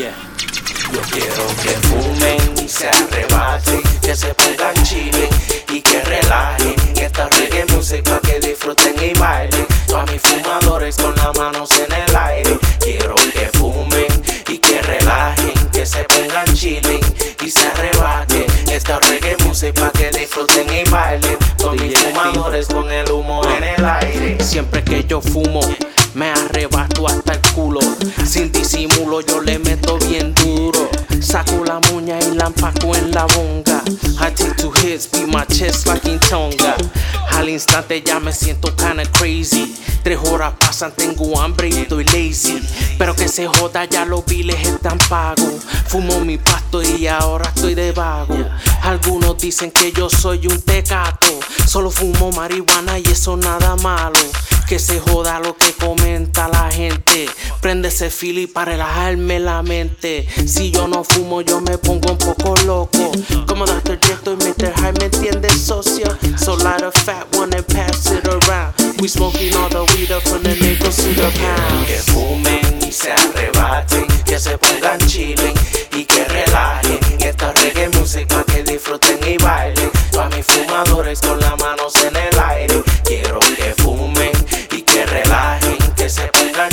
Yo quiero que fumen y se arrebaten, que se pongan chile y que relajen. Esta reggae music pa' que disfruten y bailen. Pa' mis fumadores con las manos en el aire. Quiero que fumen y que relajen, que se pongan chile y se arrebaten. Esta reggae music pa' que disfruten y bailen. Con mis fumadores con el humo en el aire. Siempre que yo fumo me arrebato hasta el culo. Sin disimulo, yo le meto bien duro. Saco la muña y la empaco en la bonga. I take two hits, beat my chest like in Tonga. Al instante ya me siento kinda crazy. Tres horas pasan, tengo hambre y estoy lazy. Pero que se joda, ya los biles están pagos. Fumo mi pasto y ahora estoy de vago. Algunos dicen que yo soy un tecato. Solo fumo marihuana y eso nada malo. Que se joda lo que comenta la gente. Prende ese fili para relajarme la mente. Si yo no fumo, yo me pongo un poco loco. Como Dr. Dre y Mr. High, ¿me entiendes, socio? So light a fat one and pass it around. We smoking all the weed up from the nickels to the Que pounds. fumen y se arrebaten, que se pongan chile y que relajen. Esta reggae music pa' que disfruten y bailen. A mis fumadores con las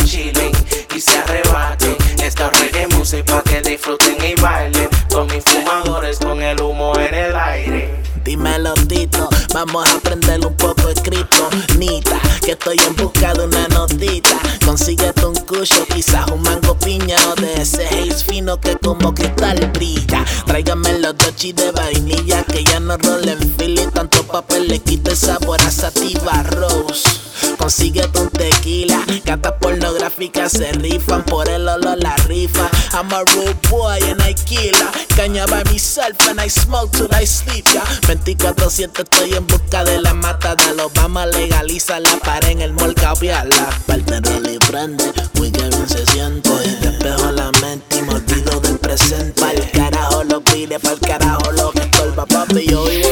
chile y se arrebaten. Esta reggae music pa' que disfruten y bailen. Con mis fumadores con el humo en el aire. Dímelo, Tito, vamos a aprender un poco escrito. Nita, que estoy en busca de una notita. Consíguete un cucho, quizás un mango piña o de ese haze fino que como cristal brilla. Tráigame los dochis de vainilla que ya no rolen Philly. Tanto papel le quita el sabor a Sativa Rose. Consíguete un tequila, gatas pornográficas se rifan por el olor la rifa. I'm a rude boy and I kill. Caña by myself and I smoke till I sleep ya. 24-7 estoy en busca de la mata de Obama legaliza la pared en el mall caviarla. Parte roll y prende, muy que bien se siente. Despejo la mente y me olvido del presente. Pa'l carajo lo pide, pa'l carajo lo que estorba, papi. Yo vivo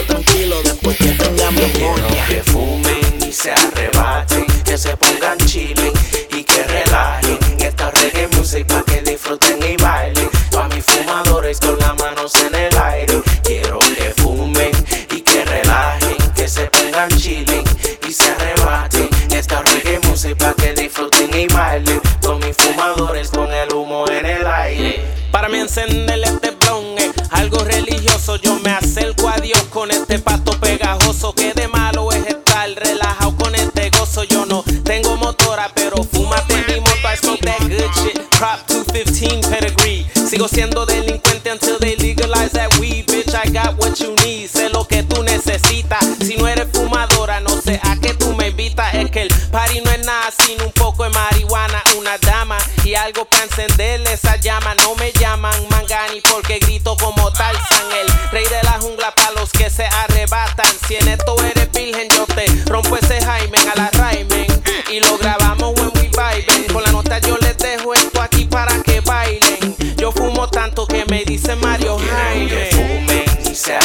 disfruten y bailen. A mis fumadores con las manos en el aire. Quiero que fumen y que relajen, que se pongan chile y se arrebaten. Esta reggae music pa' que disfruten y bailen. Con mis fumadores con el humo en el aire. Para mí encenderle este blon algo religioso. Yo me acerco a Dios con este pasto pegajoso. Que de malo es estar relajado con este gozo. Yo no tengo motora, pero fúmate Prop 215 pedigree. Sigo siendo delincuente until they legalize that weed. Bitch, I got what you need. Sé lo que tú necesitas. Si no eres fumadora, no sé a qué tú me invitas. Es que el party no es nada sin un poco de marihuana, una dama y algo para encenderle esa llama. No me llaman Mangani porque grito como Tarzan, el rey de la jungla para los que se arrebatan. Si en esto eres virgen, yo te dice Mario que Jaime. fumen y se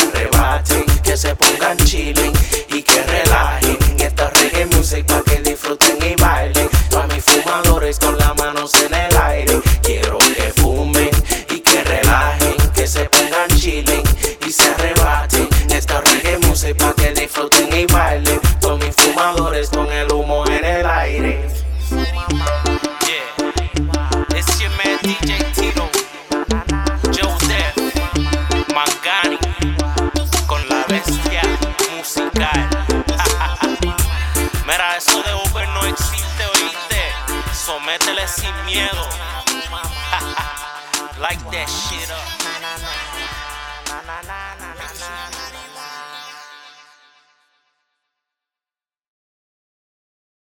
miedo. like that shit up.